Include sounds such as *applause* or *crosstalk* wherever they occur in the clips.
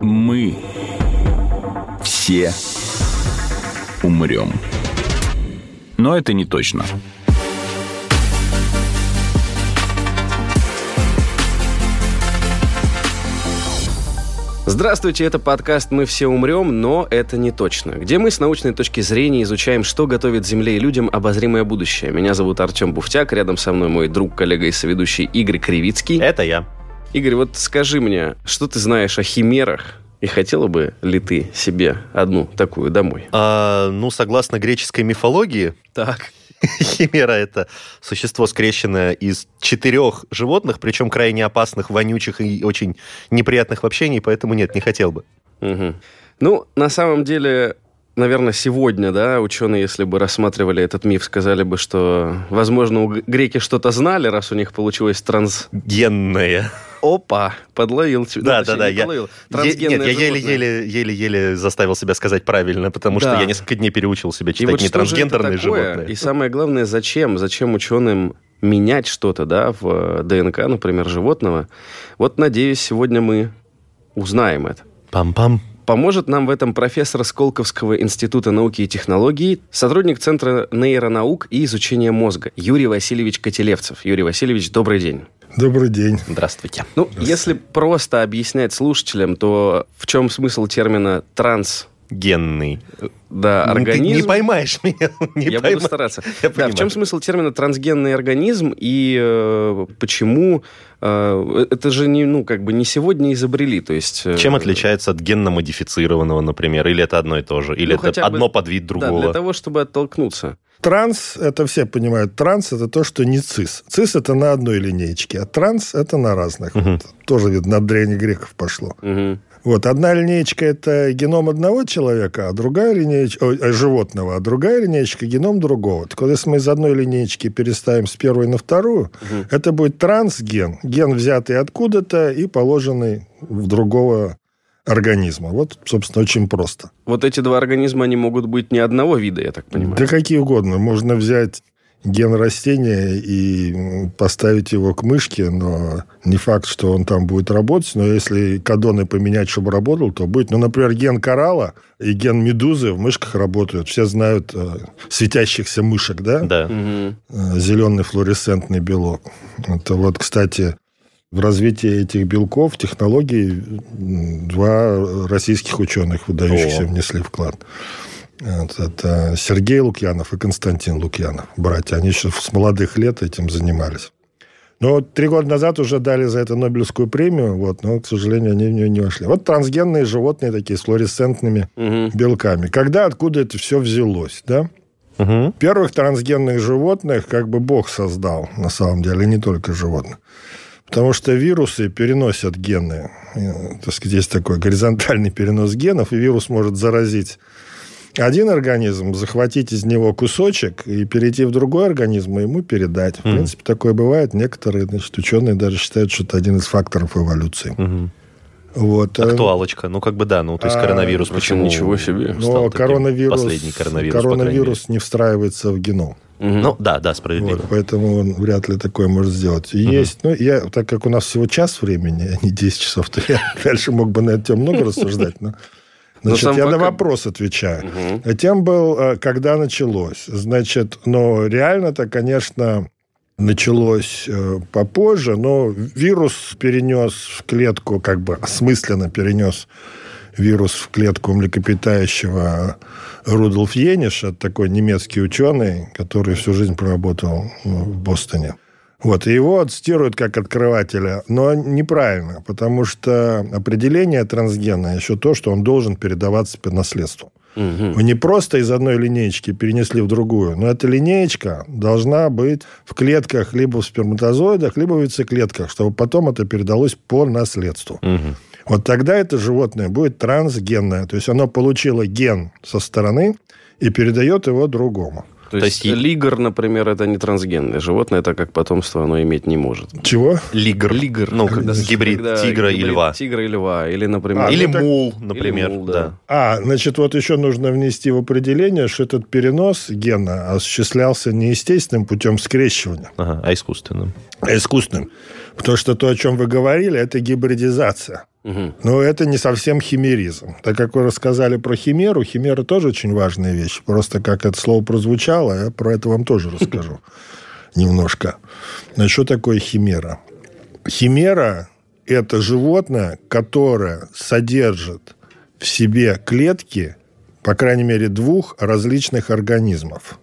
Мы все умрем. Но это не точно. Здравствуйте, это подкаст «Мы все умрем, но это не точно», где мы с научной точки зрения изучаем, что готовит Земле и людям обозримое будущее. Меня зовут Артем Буфтяк, рядом со мной мой друг, коллега и соведущий Игорь Кривицкий. Это я. Игорь, вот скажи мне, что ты знаешь о химерах и хотела бы ли ты себе одну такую домой? А, ну, согласно греческой мифологии, Так. *laughs* химера – это существо, скрещенное из четырех животных, причем крайне опасных, вонючих и очень неприятных в общении, поэтому нет, не хотел бы. Мгм. Ну, на самом деле, наверное, сегодня, да, ученые, если бы рассматривали этот миф, сказали бы, что, возможно, у греки что-то знали, раз у них получилось транс... Опа! Подловил тебя. Да, Ну, да, да. не Я, подловил. нет, я еле-еле, еле-еле заставил себя сказать правильно, потому что Да. я несколько дней переучил себя И читать вот не что трансгендерные животные. И самое главное, зачем? Зачем ученым менять что-то, да, в э, ДНК, например, животного? Вот, надеюсь, сегодня мы узнаем это. Пам-пам. Поможет нам в этом профессор Сколковского института науки и технологий, сотрудник Центра нейронаук и изучения мозга Юрий Васильевич Котелевцев. Юрий Васильевич, добрый день. Добрый день. Здравствуйте. Ну, если просто объяснять слушателям, то в чем смысл термина транс, Генный. да, Ну, Ты организм? не поймаешь меня. *laughs* Не Я пойма- буду стараться. Я Да, в чем смысл термина трансгенный организм и э, почему э, это же не, ну, как бы не сегодня изобрели, то есть... э, Чем отличается от генно-модифицированного, например? Или это одно и то же? Или Ну, это хотя бы- одно под вид Да, другого? для того, чтобы оттолкнуться. Транс, это все понимают, транс это то, что не цис. Цис это на одной линеечке, а транс это на разных. Вот, тоже, видно, от древних греков пошло. Мгм. Вот, одна линеечка это геном одного человека, а другая линеечка, э, животного, а другая линеечка геном другого. Так вот, если мы из одной линеечки переставим с первой на вторую, это будет трансген. Ген, взятый откуда-то и положенный в другого организма. Вот, собственно, очень просто. Вот эти два организма, они могут быть не одного вида, я так понимаю. Да какие угодно. Можно взять ген растения и поставить его к мышке, но не факт, что он там будет работать. Но если кадоны поменять, чтобы работал, то будет. Ну, например, ген коралла и ген медузы в мышках работают. Все знают э, светящихся мышек, да? Да. Мгм. Э, зеленый флуоресцентный белок. Это вот, кстати, в развитии этих белков, технологий, два российских ученых выдающихся О. внесли вклад. Это Сергей Лукьянов и Константин Лукьянов, братья. Они еще с молодых лет этим занимались. Но вот три года назад уже дали за это Нобелевскую премию, вот, но, к сожалению, они в нее не вошли. Вот трансгенные животные такие с флуоресцентными Мгм. белками. Когда, откуда это все взялось, да? Мгм. Первых трансгенных животных как бы Бог создал, на самом деле, и не только животных. Потому что вирусы переносят гены. Э, Так сказать, есть такой горизонтальный перенос генов, и вирус может заразить один организм, захватить из него кусочек и перейти в другой организм и ему передать. В принципе, такое бывает. Некоторые значит, ученые даже считают, что это один из факторов эволюции. Мгм. Вот. э, Актуалочка. Ну, как бы да. Ну, то есть А, коронавирус вообще почему ничего себе. Но таким? коронавирус, Последний коронавирус, коронавирус не встраивается в геном. Мгм. Ну, да, да, справедливо. Вот, поэтому он вряд ли такое может сделать. И Есть, ну, я, так как у нас всего час времени, а не 10 часов, то я *laughs* дальше мог бы на эту тему много *laughs* рассуждать. Но значит, я факт- на вопрос отвечаю. А Тем был, э, когда началось. Значит, но реально-то, конечно, началось э, попозже, но вирус перенес в клетку, как бы осмысленно перенес вирус в клетку млекопитающего Рудольф Ениш, такой немецкий ученый, который всю жизнь проработал ну, в Бостоне. Вот, и его цитируют как открывателя, но неправильно, потому что определение трансгена еще то, что он должен передаваться по наследству. Мгм. Вы не просто из одной линеечки перенесли в другую, но эта линеечка должна быть в клетках либо в сперматозоидах, либо в яйцеклетках, чтобы потом это передалось по наследству. Мгм. Вот тогда это животное будет трансгенное. То есть оно получило ген со стороны и передает его другому. То, То есть, есть и- лигр, например, это не трансгенное животное, это как потомство оно иметь не может. Чего? Лигр. Лигр. Ну, как Когда- гибрид когда тигра и гибрид льва. Тигра и льва. Или, например... А, Или ну так- мул, например. мул, да. да. А, значит, вот еще нужно внести в определение, что этот перенос гена осуществлялся не естественным путем скрещивания, Ага, а искусственным. а искусственным. Потому что то, о чем вы говорили, это гибридизация. Но это не совсем химеризм. Так как вы рассказали про химеру, химера тоже очень важная вещь. Просто как это слово прозвучало, я про это вам тоже расскажу *laughs* немножко. Значит, что такое химера? Химера – это животное, которое содержит в себе клетки, по крайней мере, двух различных организмов.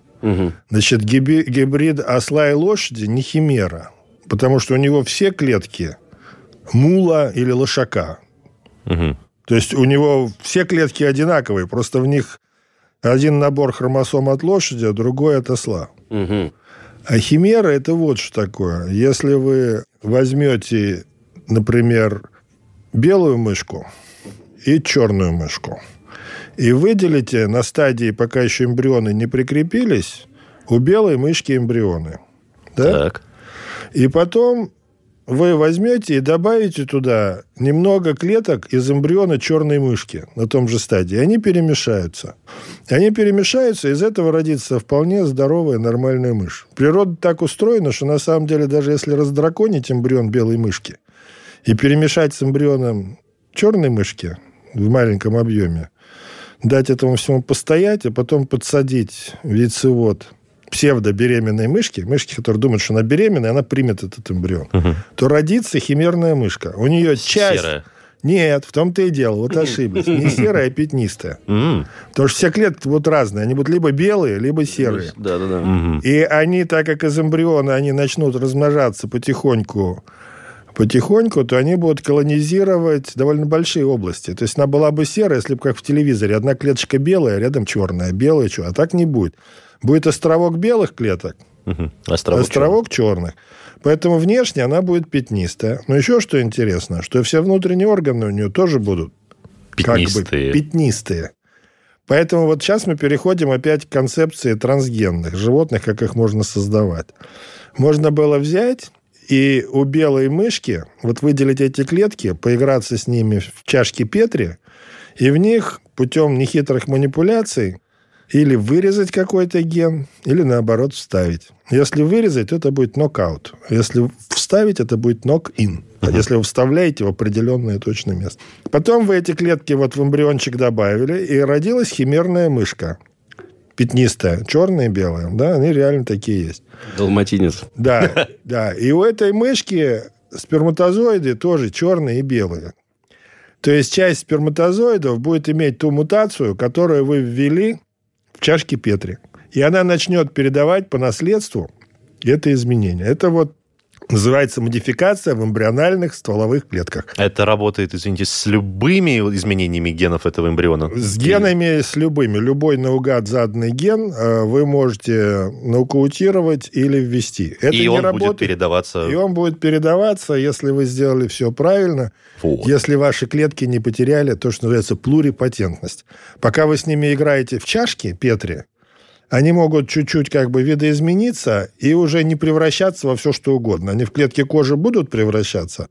Значит, гибрид осла и лошади не химера, потому что у него все клетки мула или лошака. Мгм. То есть у него все клетки одинаковые, просто в них один набор хромосом от лошади, а другой от осла. Мгм. А химера – это вот что такое. Если вы возьмете, например, белую мышку и черную мышку, и выделите на стадии, пока еще эмбрионы не прикрепились, у белой мышки эмбрионы. Да? Так. И потом вы возьмете и добавите туда немного клеток из эмбриона черной мышки на том же стадии. Они перемешаются. Они перемешаются, из этого родится вполне здоровая нормальная мышь. Природа так устроена, что на самом деле даже если раздраконить эмбрион белой мышки и перемешать с эмбрионом черной мышки в маленьком объеме, дать этому всему постоять, а потом подсадить в яйцевод псевдобеременной мышки, мышки, которая думает, что она беременная, она примет этот эмбрион, то родится химерная мышка. У нее часть... Серая. Нет, в том-то и дело. Вот ошиблись. Не серая, а пятнистая. М. Потому что все клетки вот разные. Они будут либо белые, либо серые. Да-да-да. Мгм. И они, так как из эмбриона они начнут размножаться потихоньку, потихоньку, то они будут колонизировать довольно большие области. То есть она была бы серая, если бы как в телевизоре. Одна клеточка белая, рядом черная, белая, что. А так не будет. Будет островок белых клеток, Мгм. Островок. островок черных. Поэтому внешне она будет пятнистая. Но еще что интересно, что все внутренние органы у нее тоже будут как бы Пятнистые. пятнистые. Поэтому вот сейчас мы переходим опять к концепции трансгенных животных, как их можно создавать. Можно было взять и у белой мышки вот выделить эти клетки, поиграться с ними в чашке Петри, и в них путем нехитрых манипуляций или вырезать какой-то ген, или наоборот вставить. Если вырезать, то это будет нокаут. Если вставить, это будет нок-ин. Если вы вставляете в определенное точное место. Потом вы эти клетки вот в эмбриончик добавили, и родилась химерная мышка. Пятнистая, черная и белая. Да, они реально такие есть. Далматинец. Да, *laughs* да. И у этой мышки сперматозоиды тоже черные и белые. То есть часть сперматозоидов будет иметь ту мутацию, которую вы ввели в чашке Петри. И она начнет передавать по наследству это изменение. Это вот называется модификация в эмбриональных стволовых клетках. Это работает, извините, с любыми изменениями генов этого эмбриона? С генами, с любыми. Любой наугад заданный ген э, вы можете нокаутировать или ввести. Это И не он работает. будет передаваться... И он будет передаваться, если вы сделали все правильно, Вот. если ваши клетки не потеряли то, что называется плурипатентность. Пока вы с ними играете в чашки Петри, они могут чуть-чуть как бы видоизмениться и уже не превращаться во все, что угодно. Они в клетке кожи будут превращаться,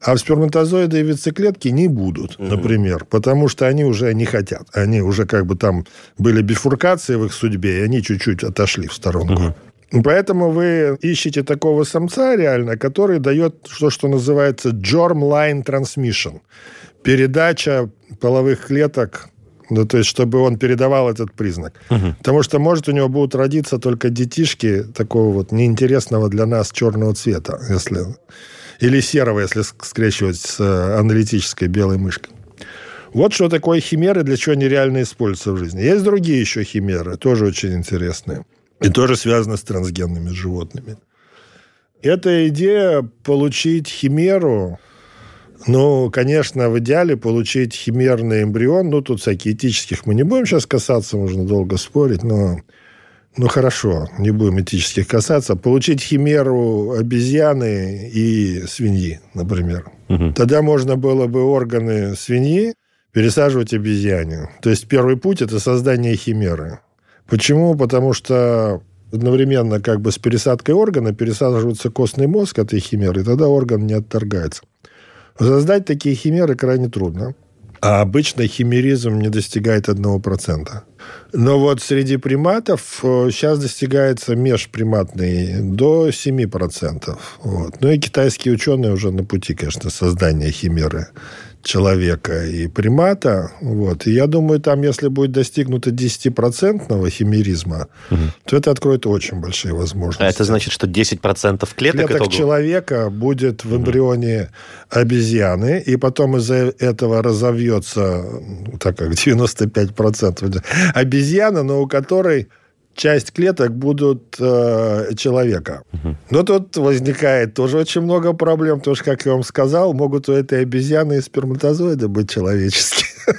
а в сперматозоиды и вициклетки не будут, например, потому что они уже не хотят. Они уже как бы там были бифуркации в их судьбе, и они чуть-чуть отошли в сторонку. Поэтому вы ищете такого самца реально, который дает то, что называется germline transmission. Передача половых клеток, ну, то есть, чтобы он передавал этот признак. Потому что, может, у него будут родиться только детишки такого вот неинтересного для нас черного цвета, если... Или серого, если ск- скрещивать с э, аналитической белой мышкой. Вот что такое химеры, для чего они реально используются в жизни. Есть другие еще химеры, тоже очень интересные. И тоже связаны с трансгенными животными. Это идея получить химеру, ну, конечно, в идеале получить химерный эмбрион. Ну, тут всякие этических мы не будем сейчас касаться, можно долго спорить, но... Ну, хорошо, не будем этических касаться. Получить химеру обезьяны и свиньи, например. Мгм. Тогда можно было бы органы свиньи пересаживать обезьяне. То есть первый путь – это создание химеры. Почему? Потому что одновременно как бы с пересадкой органа пересаживается костный мозг этой химеры, и тогда орган не отторгается. Создать такие химеры крайне трудно. А обычно химеризм не достигает 1%. Но вот среди приматов э, сейчас достигается межприматный до 7%. Вот. Ну и китайские ученые уже на пути, конечно, создания химеры человека и примата. Вот. И я думаю, там, если будет достигнуто 10% химеризма, угу. то это откроет очень большие возможности. А это значит, что 10% клеток, клеток человека будет в эмбрионе угу. обезьяны, и потом из-за этого разовьется, так как 95% обезьяна, но у которой часть клеток будут э, человека. Угу. Но тут возникает тоже очень много проблем, потому что, как я вам сказал, могут у этой обезьяны и сперматозоиды быть человеческие. *laughs*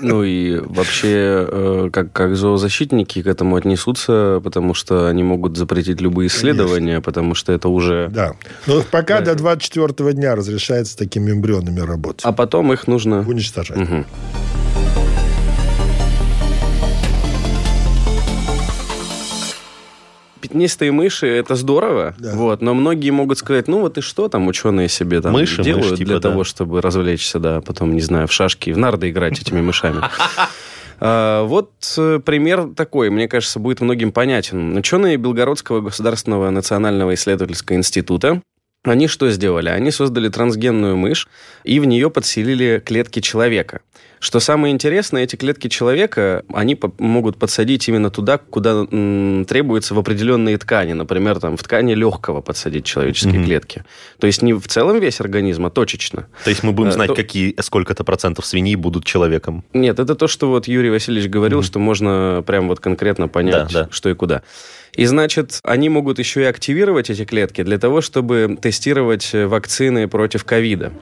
Ну и вообще, э, как, как зоозащитники к этому отнесутся, потому что они могут запретить любые исследования, Конечно. потому что это уже... Да. Но пока да. до 24 дня разрешается такими эмбрионами работать. А потом их нужно... Уничтожать. Угу. Пятнистые мыши это здорово, да. вот, но многие могут сказать, ну вот и что там ученые себе там мыши, делают мышь, типа, для да. того, чтобы развлечься, да, потом, не знаю, в шашки, в нарды играть этими мышами. А, вот э, пример такой, мне кажется, будет многим понятен. Ученые Белгородского государственного национального исследовательского института они что сделали? Они создали трансгенную мышь и в нее подселили клетки человека. Что самое интересное, эти клетки человека, они по- могут подсадить именно туда, куда м, требуется в определенные ткани. Например, там, в ткани легкого подсадить человеческие mm-hmm. клетки. То есть не в целом весь организм, а точечно. То есть мы будем э, знать, а, какие сколько-то процентов свиней будут человеком? Нет, это то, что вот Юрий Васильевич говорил, mm-hmm. что можно прям вот конкретно понять, да, да. что и куда. И значит, они могут еще и активировать эти клетки для того, чтобы тестировать вакцины против ковида.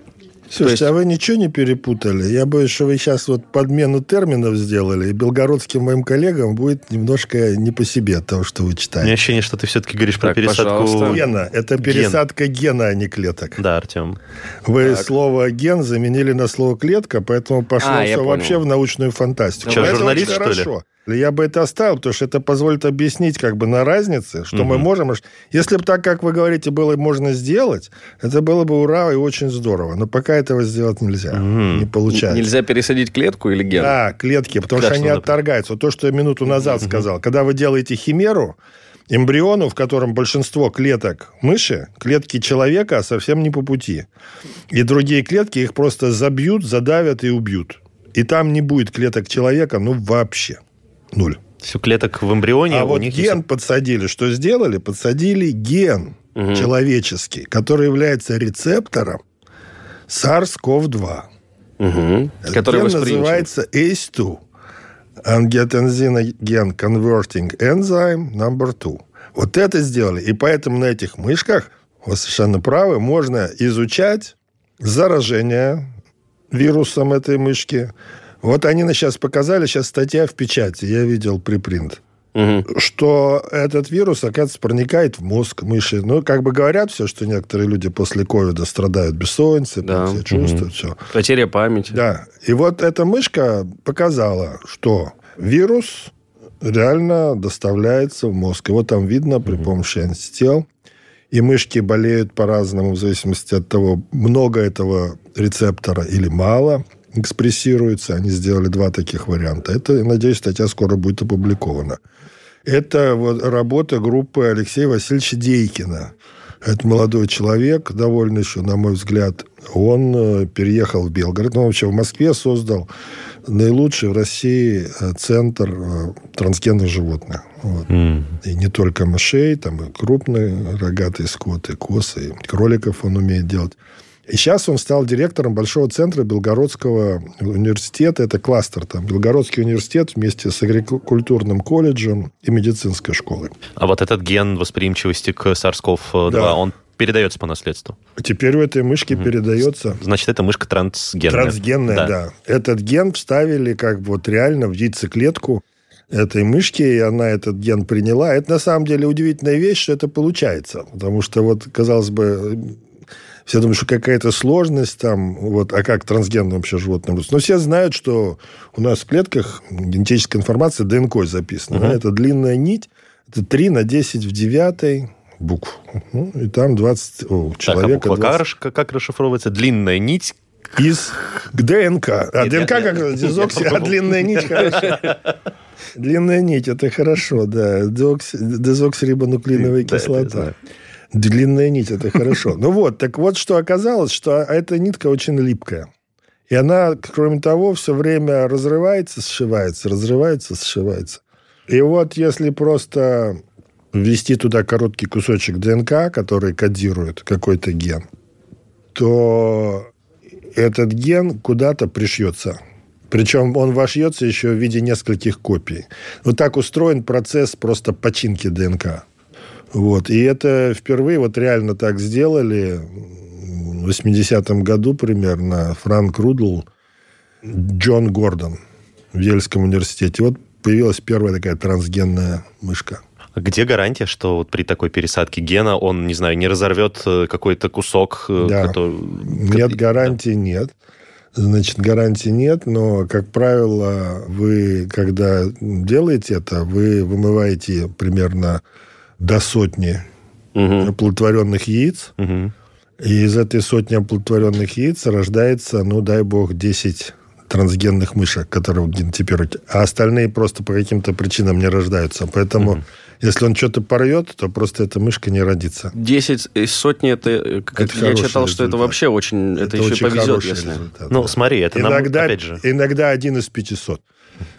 Слушайте, есть... а вы ничего не перепутали? Я боюсь, что вы сейчас вот подмену терминов сделали, и белгородским моим коллегам будет немножко не по себе от того, что вы читаете. У меня ощущение, что ты все-таки говоришь так, про пересадку... Пожалуйста. Гена. Это пересадка Ген. гена, а не клеток. Да, Артем. Вы так. слово «ген» заменили на слово «клетка», поэтому пошло а, все вообще в научную фантастику. Что, журналист, что хорошо. ли? Я бы это оставил, потому что это позволит объяснить как бы на разнице, что угу. мы можем... Если бы так, как вы говорите, было можно сделать, это было бы ура и очень здорово. Но пока этого сделать нельзя. Угу. Не получается. Нельзя пересадить клетку или ген? Да, клетки, потому да, что они отторгаются. То, что я минуту назад угу. сказал. Когда вы делаете химеру, эмбриону, в котором большинство клеток мыши, клетки человека совсем не по пути. И другие клетки их просто забьют, задавят и убьют. И там не будет клеток человека, ну, вообще. Ноль. Все клеток в эмбрионе. А вот них ген есть... подсадили. Что сделали? Подсадили ген угу. человеческий, который является рецептором SARS-CoV-2. Угу. Который ген называется ACE2. Angiotensin Converting Enzyme number 2. Вот это сделали. И поэтому на этих мышках, вы совершенно правы, можно изучать заражение вирусом этой мышки, вот они сейчас показали, сейчас статья в печати, я видел припринт. Угу. Что этот вирус, оказывается, проникает в мозг мыши. Ну, как бы говорят все, что некоторые люди после ковида страдают бессонницей, да. все чувствуют, угу. все. Потеря памяти. Да. И вот эта мышка показала, что вирус реально доставляется в мозг. Его там видно при помощи антител. И мышки болеют по-разному, в зависимости от того, много этого рецептора или мало – экспрессируется. Они сделали два таких варианта. Это, надеюсь, статья скоро будет опубликована. Это вот работа группы Алексея Васильевича Дейкина. Это молодой человек, довольно еще, на мой взгляд. Он э, переехал в Белгород. Он вообще в Москве создал наилучший в России э, центр э, трансгенных животных. Вот. Mm. И не только мышей, там и крупные рогатые скоты, косы, и кроликов он умеет делать. И сейчас он стал директором большого центра Белгородского университета. Это кластер там. Белгородский университет вместе с агрикультурным колледжем и медицинской школой. А вот этот ген восприимчивости к SARS-CoV-2, да. он передается по наследству. Теперь у этой мышки угу. передается. Значит, эта мышка трансгенная. Трансгенная, да. да. Этот ген вставили как бы вот реально в яйцеклетку этой мышки, и она этот ген приняла. Это на самом деле удивительная вещь, что это получается. Потому что вот, казалось бы, все думают, что какая-то сложность там, вот, а как трансгенным вообще животным Но все знают, что у нас в клетках генетическая информация ДНК записана. Угу. Да? Это длинная нить, это 3 на 10 в 9 букв. Ну, и там 20... О, человека так, а 20... как, как расшифровывается длинная нить из к ДНК. А ДНК как дезокси, а длинная нить хорошо. Длинная нить, это хорошо, да. Дезоксирибонуклеиновая кислота. Длинная нить, это хорошо. *laughs* Ну вот, так вот, что оказалось, что эта нитка очень липкая. И она, кроме того, все время разрывается, сшивается, разрывается, сшивается. И вот если просто ввести туда короткий кусочек ДНК, который кодирует какой-то ген, то этот ген куда-то пришьется. Причем он вошьется еще в виде нескольких копий. Вот так устроен процесс просто починки ДНК. Вот. И это впервые вот реально так сделали в 80-м году примерно Франк Рудл, Джон Гордон в Ельском университете. Вот появилась первая такая трансгенная мышка. Где гарантия, что вот при такой пересадке гена он, не знаю, не разорвет э, какой-то кусок? Э, да. Который... Нет, гарантии да. нет. Значит, гарантии нет, но, как правило, вы, когда делаете это, вы вымываете примерно до сотни угу. оплодотворенных яиц. Угу. И из этой сотни оплодотворенных яиц рождается, ну, дай бог, 10 трансгенных мышек, которые вы генотипируете. А остальные просто по каким-то причинам не рождаются. Поэтому... Угу если он что-то порвет, то просто эта мышка не родится. Десять из сотни, это, как это я читал, результат. что это вообще очень, это, это еще очень повезет, если... Результат, ну, да. смотри, это иногда, нам, опять же... Иногда один из пятисот.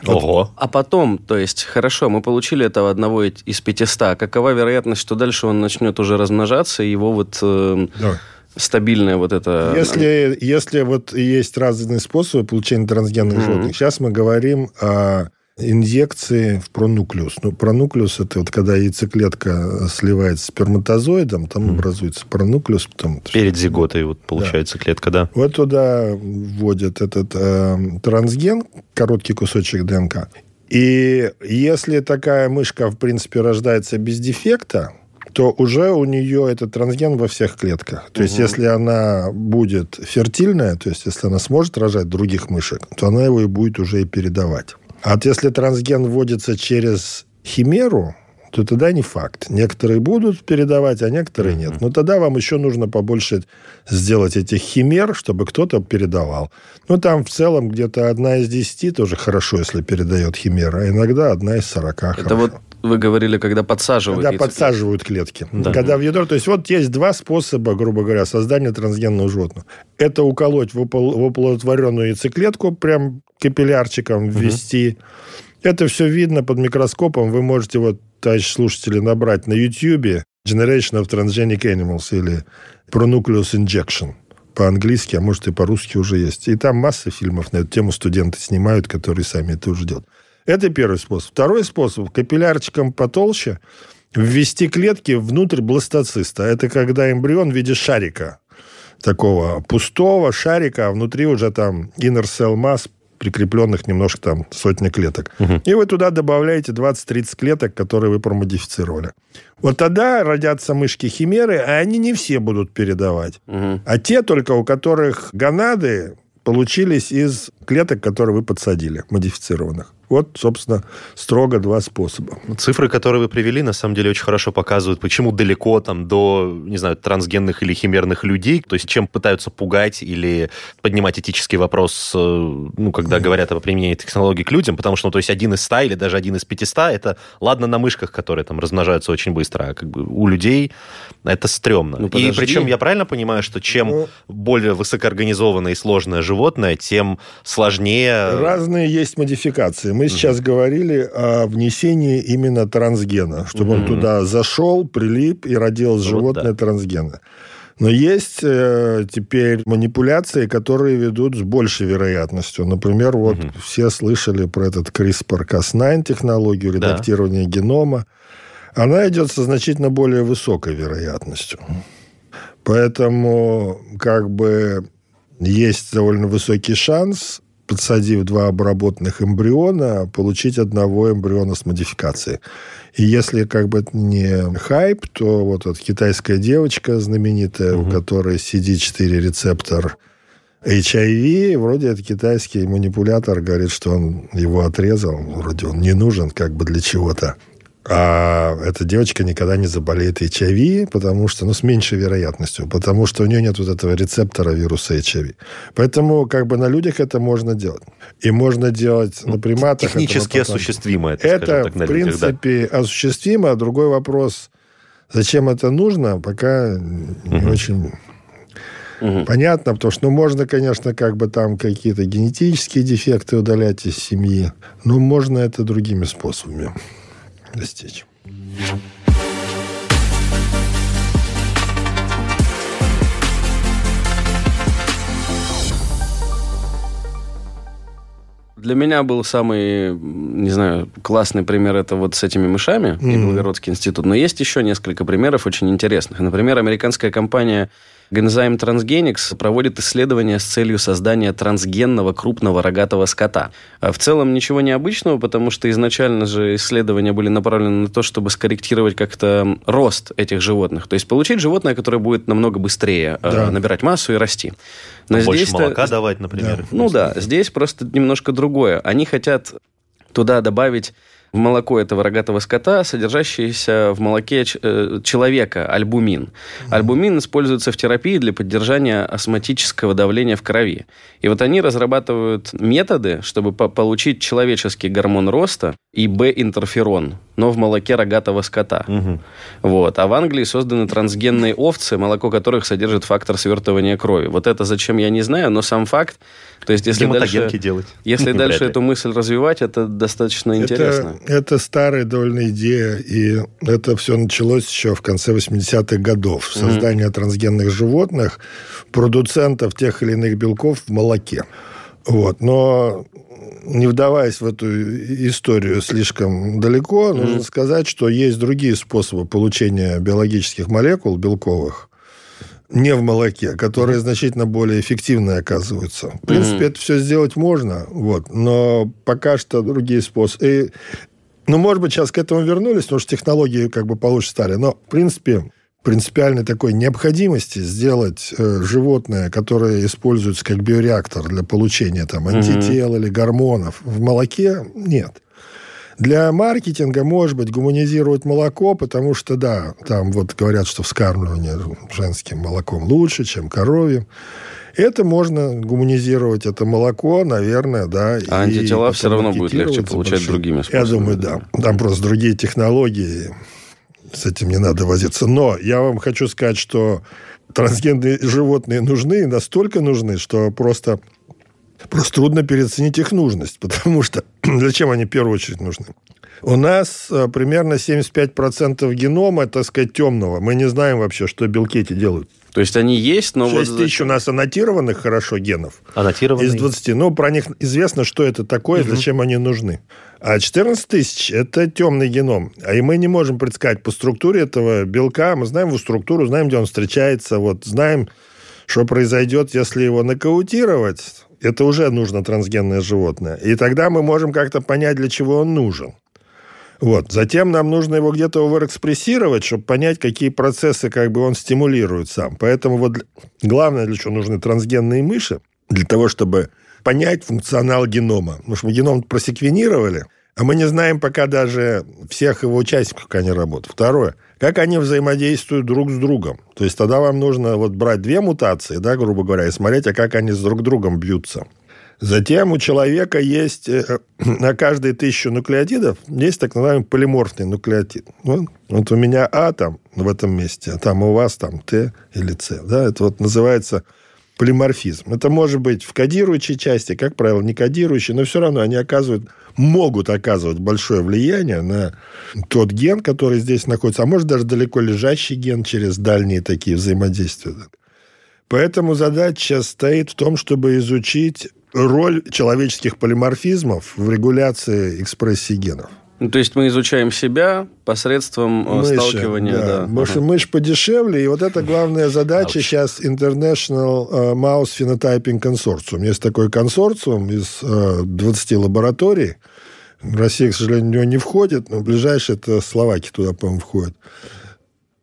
Ого. А потом, то есть, хорошо, мы получили этого одного из 500. Какова вероятность, что дальше он начнет уже размножаться, и его вот... Э, да стабильное вот это... Если, если вот есть разные способы получения трансгенных mm-hmm. животных, сейчас мы говорим о инъекции в пронуклеус. Ну, пронуклеус – это вот когда яйцеклетка сливается с сперматозоидом, там mm. образуется пронуклеус. Потом... Перед зиготой вот получается да. клетка, да? Вот туда вводят этот э, трансген, короткий кусочек ДНК. И если такая мышка, в принципе, рождается без дефекта, то уже у нее этот трансген во всех клетках. То угу. есть, если она будет фертильная, то есть, если она сможет рожать других мышек, то она его и будет уже и передавать. А вот если трансген вводится через химеру, то тогда не факт. Некоторые будут передавать, а некоторые нет. Но тогда вам еще нужно побольше сделать этих химер, чтобы кто-то передавал. Ну, там в целом где-то одна из десяти тоже хорошо, если передает химера, а иногда одна из сорока. Это вот вы говорили, когда подсаживают Когда подсаживают клетки. Да. Когда в ядро... То есть вот есть два способа, грубо говоря, создания трансгенного животного. Это уколоть в, оплодотворенную яйцеклетку, прям капиллярчиком ввести. Угу. Это все видно под микроскопом. Вы можете, вот, товарищ слушатели, набрать на YouTube Generation of Transgenic Animals или Pronucleus Injection по-английски, а может и по-русски уже есть. И там масса фильмов на эту тему студенты снимают, которые сами это уже делают. Это первый способ. Второй способ – капиллярчиком потолще ввести клетки внутрь бластоциста. Это когда эмбрион в виде шарика, такого пустого шарика, а внутри уже там inner cell mass, прикрепленных немножко там сотни клеток. Угу. И вы туда добавляете 20-30 клеток, которые вы промодифицировали. Вот тогда родятся мышки-химеры, а они не все будут передавать. Угу. А те только, у которых гонады получились из клеток, которые вы подсадили, модифицированных. Вот, собственно, строго два способа. Цифры, которые вы привели, на самом деле очень хорошо показывают, почему далеко там до, не знаю, трансгенных или химерных людей, то есть чем пытаются пугать или поднимать этический вопрос, э, ну, когда говорят о применении технологий к людям, потому что, ну, то есть один из ста или даже один из пятиста, это, ладно, на мышках, которые там размножаются очень быстро, а как бы у людей это стрёмно. Ну, и причем я правильно понимаю, что чем ну, более высокоорганизованное и сложное животное, тем сложнее... Разные есть модификации. Мы сейчас говорили о внесении именно трансгена, чтобы он туда зашел, прилип и родилось вот животное да. трансгена. Но есть э, теперь манипуляции, которые ведут с большей вероятностью. Например, вот угу. все слышали про этот CRISPR-Cas9 технологию редактирования да. генома. Она идет со значительно более высокой вероятностью. Поэтому как бы есть довольно высокий шанс подсадив два обработанных эмбриона, получить одного эмбриона с модификацией. И если как бы это не хайп, то вот эта китайская девочка знаменитая, угу. у которой CD4 рецептор HIV, вроде это китайский манипулятор, говорит, что он его отрезал, вроде он не нужен как бы для чего-то а эта девочка никогда не заболеет HIV, потому что, ну, с меньшей вероятностью, потому что у нее нет вот этого рецептора вируса HIV. Поэтому как бы на людях это можно делать. И можно делать на приматах. Технически это осуществимо это, Это, так, в принципе, да. осуществимо. Другой вопрос, зачем это нужно, пока не угу. очень Угу. Понятно, потому что ну, можно, конечно, как бы там какие-то генетические дефекты удалять из семьи, но можно это другими способами достичь. Для меня был самый, не знаю, классный пример это вот с этими мышами mm-hmm. и Белгородский институт. Но есть еще несколько примеров очень интересных. Например, американская компания Гензайм Трансгеникс проводит исследования с целью создания трансгенного крупного рогатого скота. А в целом ничего необычного, потому что изначально же исследования были направлены на то, чтобы скорректировать как-то рост этих животных. То есть получить животное, которое будет намного быстрее э, да. набирать массу и расти. Но Больше здесь молока давать, например. Да. Ну да, здесь просто немножко другое. Они хотят туда добавить молоко этого рогатого скота, содержащийся в молоке э, человека альбумин. Альбумин используется в терапии для поддержания астматического давления в крови. И вот они разрабатывают методы, чтобы получить человеческий гормон роста и Б-интерферон, но в молоке рогатого скота. Угу. Вот. А в Англии созданы трансгенные овцы, молоко которых содержит фактор свертывания крови. Вот это зачем, я не знаю, но сам факт. То есть, если дальше, делать. Если *laughs* дальше эту мысль развивать, это достаточно интересно. Это, это старая довольно идея, и это все началось еще в конце 80-х годов. Создание угу. трансгенных животных, продуцентов тех или иных белков в молоке. Вот. Но не вдаваясь в эту историю слишком далеко, mm-hmm. нужно сказать, что есть другие способы получения биологических молекул белковых не в молоке, которые значительно более эффективные оказываются. В принципе, mm-hmm. это все сделать можно, вот, но пока что другие способы. И, ну, может быть, сейчас к этому вернулись, потому что технологии как бы получше стали. Но, в принципе, принципиальной такой необходимости сделать э, животное, которое используется как биореактор для получения там, антител mm-hmm. или гормонов, в молоке нет. Для маркетинга, может быть, гуманизировать молоко, потому что, да, там вот говорят, что вскармливание женским молоком лучше, чем коровьим. Это можно гуманизировать, это молоко, наверное, да. А антитела все равно будет легче получать большим. другими способами. Я думаю, да. Там просто другие технологии с этим не надо возиться. Но я вам хочу сказать, что трансгенные животные нужны, настолько нужны, что просто, просто трудно переоценить их нужность. Потому что *clears throat* зачем они в первую очередь нужны? У нас э, примерно 75% генома, так сказать, темного. Мы не знаем вообще, что белки эти делают. То есть они есть, но... 6 вот... тысяч у нас аннотированных хорошо генов. Аннотированных? Из 20. Ну, про них известно, что это такое, угу. зачем они нужны. А 14 тысяч – это темный геном. А и мы не можем предсказать по структуре этого белка. Мы знаем его структуру, знаем, где он встречается. Вот, знаем, что произойдет, если его нокаутировать. Это уже нужно трансгенное животное. И тогда мы можем как-то понять, для чего он нужен. Вот. Затем нам нужно его где-то оверэкспрессировать, чтобы понять, какие процессы как бы он стимулирует сам. Поэтому вот главное, для чего нужны трансгенные мыши, для того, чтобы понять функционал генома. Потому что мы геном просеквенировали, а мы не знаем пока даже всех его участников, как они работают. Второе, как они взаимодействуют друг с другом. То есть тогда вам нужно вот брать две мутации, да, грубо говоря, и смотреть, а как они с друг другом бьются. Затем у человека есть э, *clears throat* на каждые тысячу нуклеотидов есть так называемый полиморфный нуклеотид. Вот, вот у меня А там в этом месте, а там у вас там Т или С. Да? Это вот называется полиморфизм. Это может быть в кодирующей части, как правило, не кодирующей, но все равно они оказывают, могут оказывать большое влияние на тот ген, который здесь находится, а может даже далеко лежащий ген через дальние такие взаимодействия. Поэтому задача стоит в том, чтобы изучить роль человеческих полиморфизмов в регуляции экспрессии генов. Ну, то есть мы изучаем себя посредством э, Мыши, сталкивания. Да. Да. Потому что мышь подешевле, и вот это главная задача Ouch. сейчас International э, Mouse Phenotyping Consortium. Есть такой консорциум из 20 э, лабораторий. Россия, к сожалению, в него не входит, но ближайший это Словакия туда, по-моему, входит.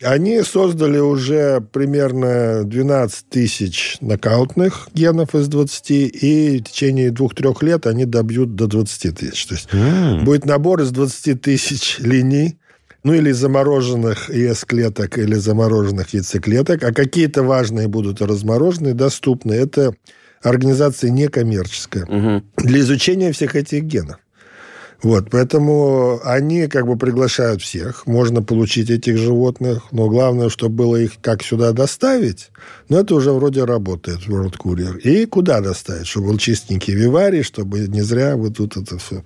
Они создали уже примерно 12 тысяч нокаутных генов из 20, и в течение двух-трех лет они добьют до 20 тысяч. То есть mm. будет набор из 20 тысяч линий, ну или замороженных ЕС-клеток, или замороженных яйцеклеток, а какие-то важные будут размороженные, доступны. Это организация некоммерческая угу. для изучения всех этих генов. Вот, поэтому они как бы приглашают всех. Можно получить этих животных, но главное, чтобы было их как сюда доставить. Но это уже вроде работает, World Courier. И куда доставить? Чтобы был чистенький виварий, чтобы не зря вот тут это все.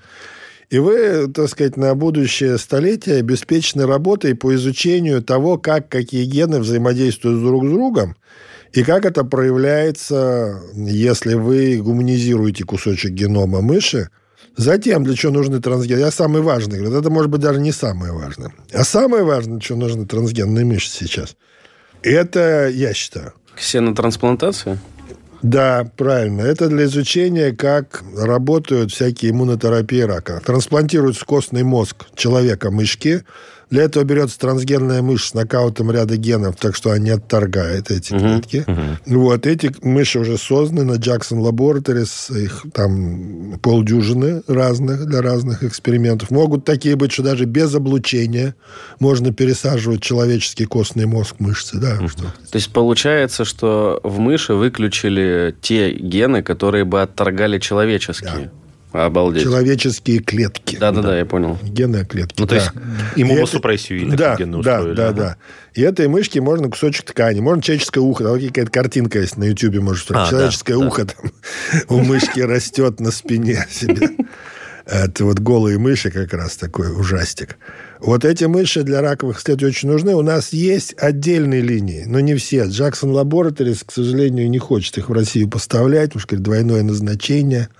И вы, так сказать, на будущее столетие обеспечены работой по изучению того, как какие гены взаимодействуют друг с другом, и как это проявляется, если вы гуманизируете кусочек генома мыши, Затем, для чего нужны трансгены? Я самый важный. Говорю, это может быть даже не самое важное. А самое важное, для чего нужны трансгенные мышцы сейчас, это, я считаю... Ксенотрансплантация? Да, правильно. Это для изучения, как работают всякие иммунотерапии рака. Трансплантируют в костный мозг человека мышки, для этого берется трансгенная мышь с нокаутом ряда генов, так что она не отторгает эти uh-huh. клетки. Uh-huh. Вот, эти мыши уже созданы на Jackson Laboratories, их там полдюжины разных для разных экспериментов. Могут такие быть, что даже без облучения можно пересаживать человеческий костный мозг мышцы. Да, uh-huh. что То есть получается, что в мыши выключили те гены, которые бы отторгали человеческие. Да. Обалдеть. Человеческие клетки. Да-да-да, я понял. Генные клетки. Ну, то есть иммуносупрессию или да, генные да, устроили. Да, да, да. И этой мышки можно кусочек ткани, можно человеческое ухо. Там какая-то картинка есть на Ютьюбе, может, а, человеческое да, ухо да. там *laughs* у мышки растет на спине себе. Это вот голые мыши как раз такой ужастик. Вот эти мыши для раковых исследований очень нужны. У нас есть отдельные линии, но не все. Джексон Laboratories, к сожалению, не хочет их в Россию поставлять, потому что двойное назначение –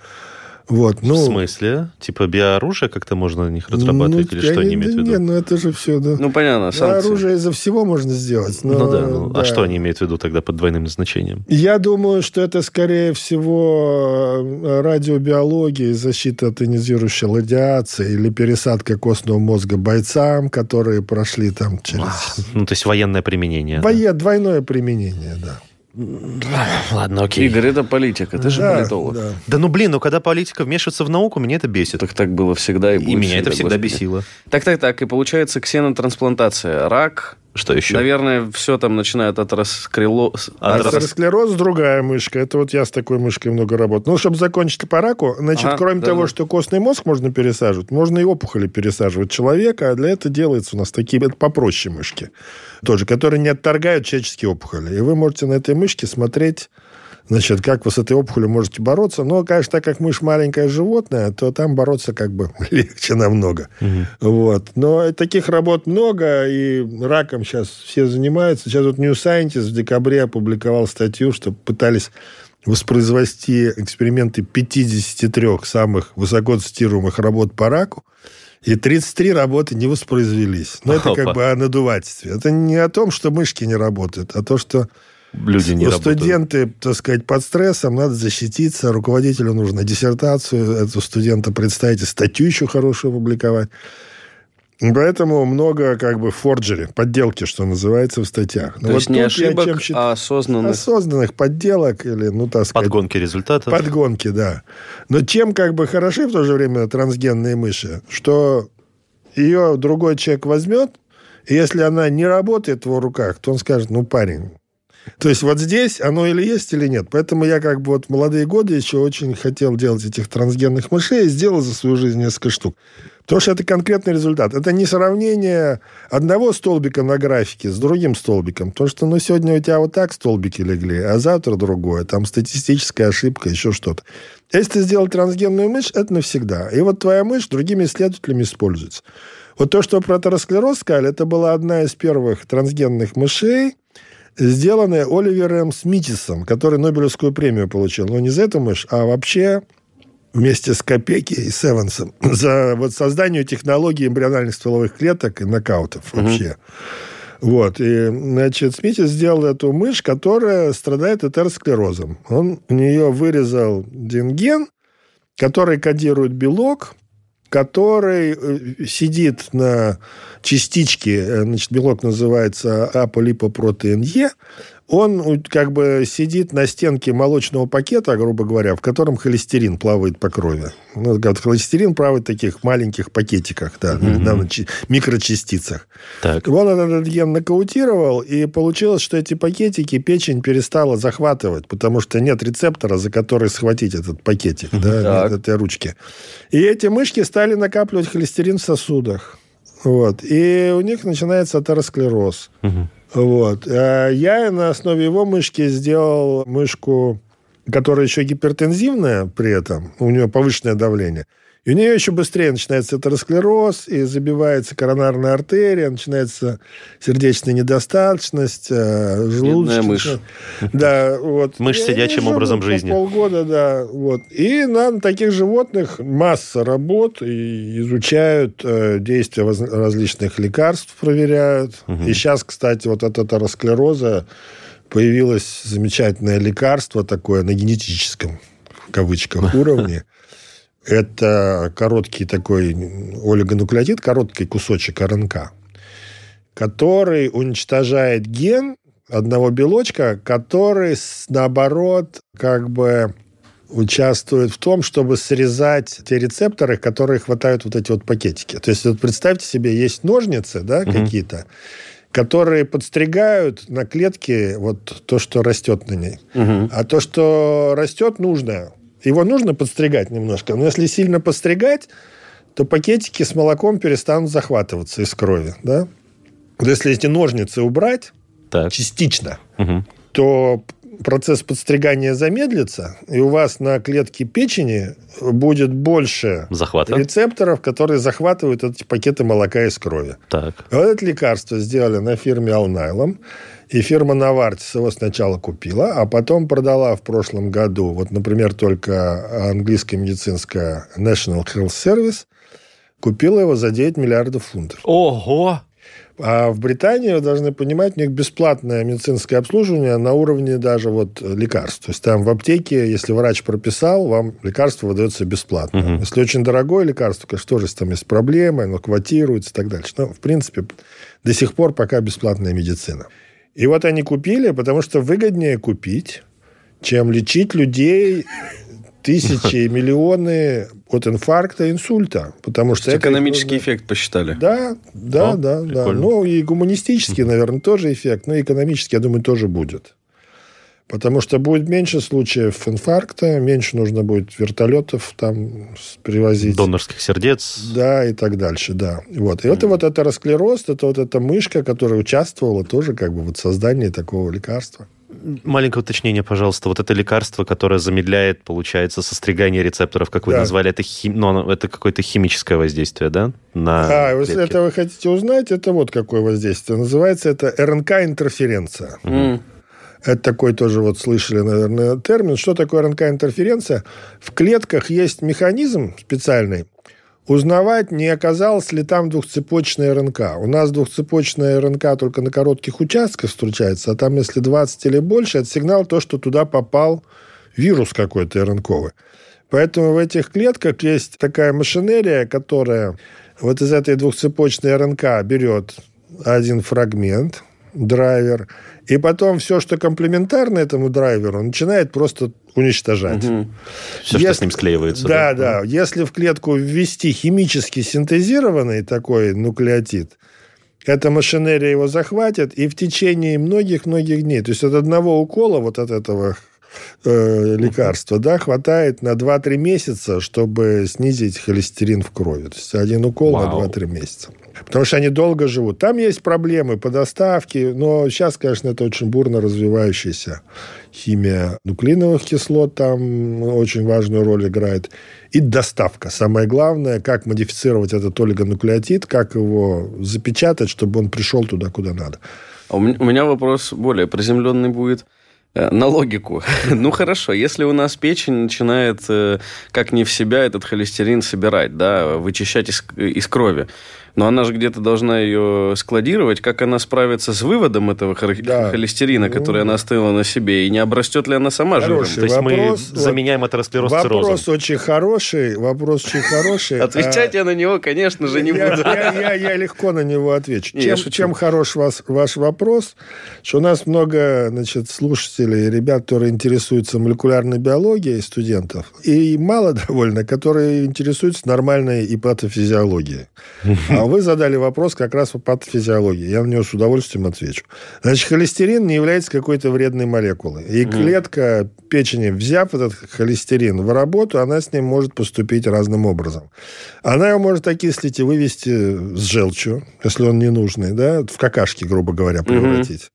вот, ну, в смысле? Типа биооружие как-то можно на них разрабатывать? Ну, или что они имеют в виду? Нет, ну это же все, да. Ну, понятно, санкции. Оружие из-за всего можно сделать. Но, ну да, ну, а да, а что они имеют в виду тогда под двойным назначением? Я думаю, что это, скорее всего, э, радиобиология, защита от ионизирующей радиации или пересадка костного мозга бойцам, которые прошли там через... Ну, то есть военное применение. Вое... Да? Двойное применение, да. Ладно, окей. Игорь, это политика, ты же да, политолог. Да. да ну блин, ну когда политика вмешивается в науку, меня это бесит. Так так было всегда и будет И меня это всегда господи. бесило. Так, так, так, и получается ксенотрансплантация. Рак, что еще? Наверное, все там начинает от расклероз. От Атеросклероз другая мышка. Это вот я с такой мышкой много работаю. Ну, чтобы закончить по раку, значит, ага, кроме да, того, да. что костный мозг можно пересаживать, можно и опухоли пересаживать человека, а для этого делается у нас такие, это попроще мышки тоже, которые не отторгают человеческие опухоли. И вы можете на этой мышке смотреть Значит, как вы с этой опухолью можете бороться? Но, конечно, так как мышь маленькое животное, то там бороться как бы *laughs* легче намного. Угу. Вот. Но таких работ много, и раком сейчас все занимаются. Сейчас вот New Scientist в декабре опубликовал статью, что пытались воспроизвести эксперименты 53 самых высоко цитируемых работ по раку. И 33 работы не воспроизвелись. Но это как бы о надувательстве. Это не о том, что мышки не работают, а то, что люди не Студенты, работают. так сказать, под стрессом, надо защититься, руководителю нужно диссертацию этого студента представить, и статью еще хорошую публиковать. Поэтому много как бы форджери, подделки, что называется, в статьях. Но То вот есть не ошибок, чем счит... а осознанных... Осознанных подделок или, ну, так сказать... Подгонки результатов. Подгонки, да. Но чем как бы хороши в то же время трансгенные мыши, что ее другой человек возьмет, и если она не работает в его руках, то он скажет, ну, парень, то есть вот здесь оно или есть, или нет. Поэтому я как бы вот в молодые годы еще очень хотел делать этих трансгенных мышей и сделал за свою жизнь несколько штук. Потому что это конкретный результат. Это не сравнение одного столбика на графике с другим столбиком. Потому что ну, сегодня у тебя вот так столбики легли, а завтра другое. Там статистическая ошибка, еще что-то. Если ты сделал трансгенную мышь, это навсегда. И вот твоя мышь другими исследователями используется. Вот то, что про атеросклероз сказали, это была одна из первых трансгенных мышей, сделанная Оливером Смитисом, который Нобелевскую премию получил. Но не за эту мышь, а вообще вместе с Копеки и Севансом *clears throat* за вот создание технологии эмбриональных стволовых клеток и нокаутов угу. вообще. Вот. И, значит, Смитис сделал эту мышь, которая страдает атеросклерозом. Он у нее вырезал динген, который кодирует белок, который э, сидит на частичке, э, значит, белок называется аполипопротеин Е, он как бы сидит на стенке молочного пакета, грубо говоря, в котором холестерин плавает по крови. Ну, холестерин плавает в таких маленьких пакетиках, да, mm-hmm. микрочастицах. Так. Он этот ген нокаутировал, и получилось, что эти пакетики печень перестала захватывать, потому что нет рецептора, за который схватить этот пакетик, да, нет этой ручки. И эти мышки стали накапливать холестерин в сосудах. Вот. И у них начинается атеросклероз. Угу. Вот. А я на основе его мышки сделал мышку, которая еще гипертензивная при этом, у нее повышенное давление – и у нее еще быстрее начинается атеросклероз, и забивается коронарная артерия, начинается сердечная недостаточность, э, желудочная. мышь. Да, вот. Мышь сидячим образом жизни. Полгода, да. Вот. И на таких животных масса работ, и изучают э, действия различных лекарств, проверяют. Угу. И сейчас, кстати, вот от атеросклероза появилось замечательное лекарство такое на генетическом, в кавычках, *laughs* уровне, это короткий такой олигонуклеотид, короткий кусочек РНК, который уничтожает ген одного белочка, который, наоборот, как бы участвует в том, чтобы срезать те рецепторы, которые хватают вот эти вот пакетики. То есть вот представьте себе, есть ножницы, да, угу. какие-то, которые подстригают на клетке вот то, что растет на ней. Угу. А то, что растет, нужно. Его нужно подстригать немножко. Но если сильно подстригать, то пакетики с молоком перестанут захватываться из крови. Да? Если эти ножницы убрать так. частично, угу. то процесс подстригания замедлится, и у вас на клетке печени будет больше Захвата. рецепторов, которые захватывают эти пакеты молока из крови. Так. Вот это лекарство сделали на фирме Алнайлом. И фирма Novartis его сначала купила, а потом продала в прошлом году. Вот, например, только английская медицинская National Health Service купила его за 9 миллиардов фунтов. Ого! А в Британии, вы должны понимать, у них бесплатное медицинское обслуживание на уровне даже вот лекарств. То есть там в аптеке, если врач прописал, вам лекарство выдается бесплатно. Угу. Если очень дорогое лекарство, конечно, тоже там есть проблемы, оно квотируется и так дальше. Но, в принципе, до сих пор пока бесплатная медицина. И вот они купили, потому что выгоднее купить, чем лечить людей тысячи и *laughs* миллионы от инфаркта, инсульта. Потому что это экономический эффект посчитали. Да, да, О, да, да. Ну, и гуманистический, наверное, тоже эффект, но экономический, я думаю, тоже будет. Потому что будет меньше случаев инфаркта, меньше нужно будет вертолетов там привозить. Донорских сердец. Да, и так дальше, да. Вот. И mm. это вот это расклероз, это вот эта мышка, которая участвовала тоже как бы в создании такого лекарства. Маленькое уточнение, пожалуйста. Вот это лекарство, которое замедляет, получается, состригание рецепторов, как вы да. назвали, это, хим... ну, это какое-то химическое воздействие, да? На а, если это вы хотите узнать, это вот какое воздействие. Называется это РНК-интерференция. Mm. Это такой тоже вот слышали, наверное, термин. Что такое РНК-интерференция? В клетках есть механизм специальный, узнавать, не оказалось ли там двухцепочная РНК. У нас двухцепочная РНК только на коротких участках встречается, а там, если 20 или больше, это сигнал то, что туда попал вирус какой-то РНКовый. Поэтому в этих клетках есть такая машинерия, которая вот из этой двухцепочной РНК берет один фрагмент, драйвер, и потом все, что комплементарно этому драйверу, начинает просто уничтожать. Угу. Все, Если, что с ним склеивается. Да, да, да. Если в клетку ввести химически синтезированный такой нуклеотид, эта машинерия его захватит, и в течение многих-многих дней, то есть от одного укола вот от этого э, лекарства, да, хватает на 2-3 месяца, чтобы снизить холестерин в крови. То есть один укол Вау. на 2-3 месяца. Потому что они долго живут. Там есть проблемы по доставке, но сейчас, конечно, это очень бурно развивающаяся химия нуклеиновых кислот там очень важную роль играет. И доставка. Самое главное, как модифицировать этот олигонуклеотид, как его запечатать, чтобы он пришел туда, куда надо. А у меня вопрос более приземленный будет на логику. *laughs* ну хорошо, если у нас печень начинает э, как не в себя этот холестерин собирать, да, вычищать из, из крови, Но она же где-то должна ее складировать. Как она справится с выводом этого Да. холестерина, который она оставила на себе? И не обрастет ли она сама жиром? То есть вопрос. мы заменяем атеросклероз Вопрос циррозом. очень хороший, вопрос очень хороший. *laughs* Отвечать А, я на него, конечно же, не буду. я- легко на него отвечу. Чем, хорош ваш вопрос, что у нас много значит, слушателей, ребят, которые интересуются молекулярной биологией, студентов, и мало довольно, которые интересуются нормальной и патофизиологией. *laughs* А вы задали вопрос как раз по патофизиологии. Я на него с удовольствием отвечу. Значит, холестерин не является какой-то вредной молекулой. И клетка печени, взяв этот холестерин в работу, она с ним может поступить разным образом. Она его может окислить и вывести с желчью, если он ненужный, да, в какашки, грубо говоря, превратить.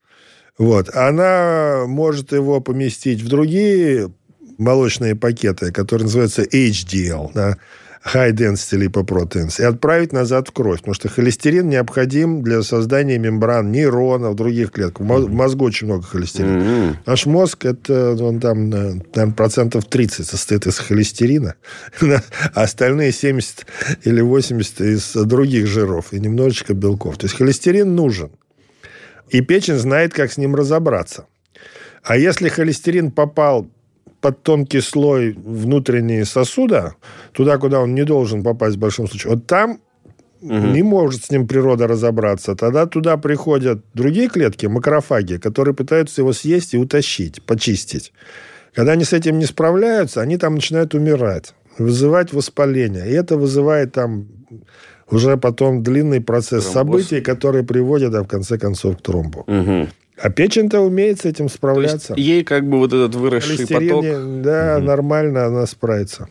Вот. Она может его поместить в другие молочные пакеты, которые называются HDL, да, High Density Lipoproteins, и отправить назад в кровь. Потому что холестерин необходим для создания мембран нейронов, других клеток. В в мозгу очень много холестерина. Мгм. Наш мозг, это он там, э, наверное, процентов 30 состоит из холестерина, *laughs* а остальные 70 или 80 из других жиров и немножечко белков. То есть холестерин нужен. И печень знает, как с ним разобраться. А если холестерин попал под тонкий слой внутренние сосуда, туда, куда он не должен попасть в большом случае, вот там не может с ним природа разобраться. Тогда туда приходят другие клетки, макрофаги, которые пытаются его съесть и утащить, почистить. Когда они с этим не справляются, они там начинают умирать, вызывать воспаление. И это вызывает там уже потом длинный процесс Тромбоз. событий, которые приводят, а в конце концов, к тромбу. Мгм. А печень-то умеет с этим То справляться. есть ей как бы вот этот выросший поток... не- да, нормально она справится.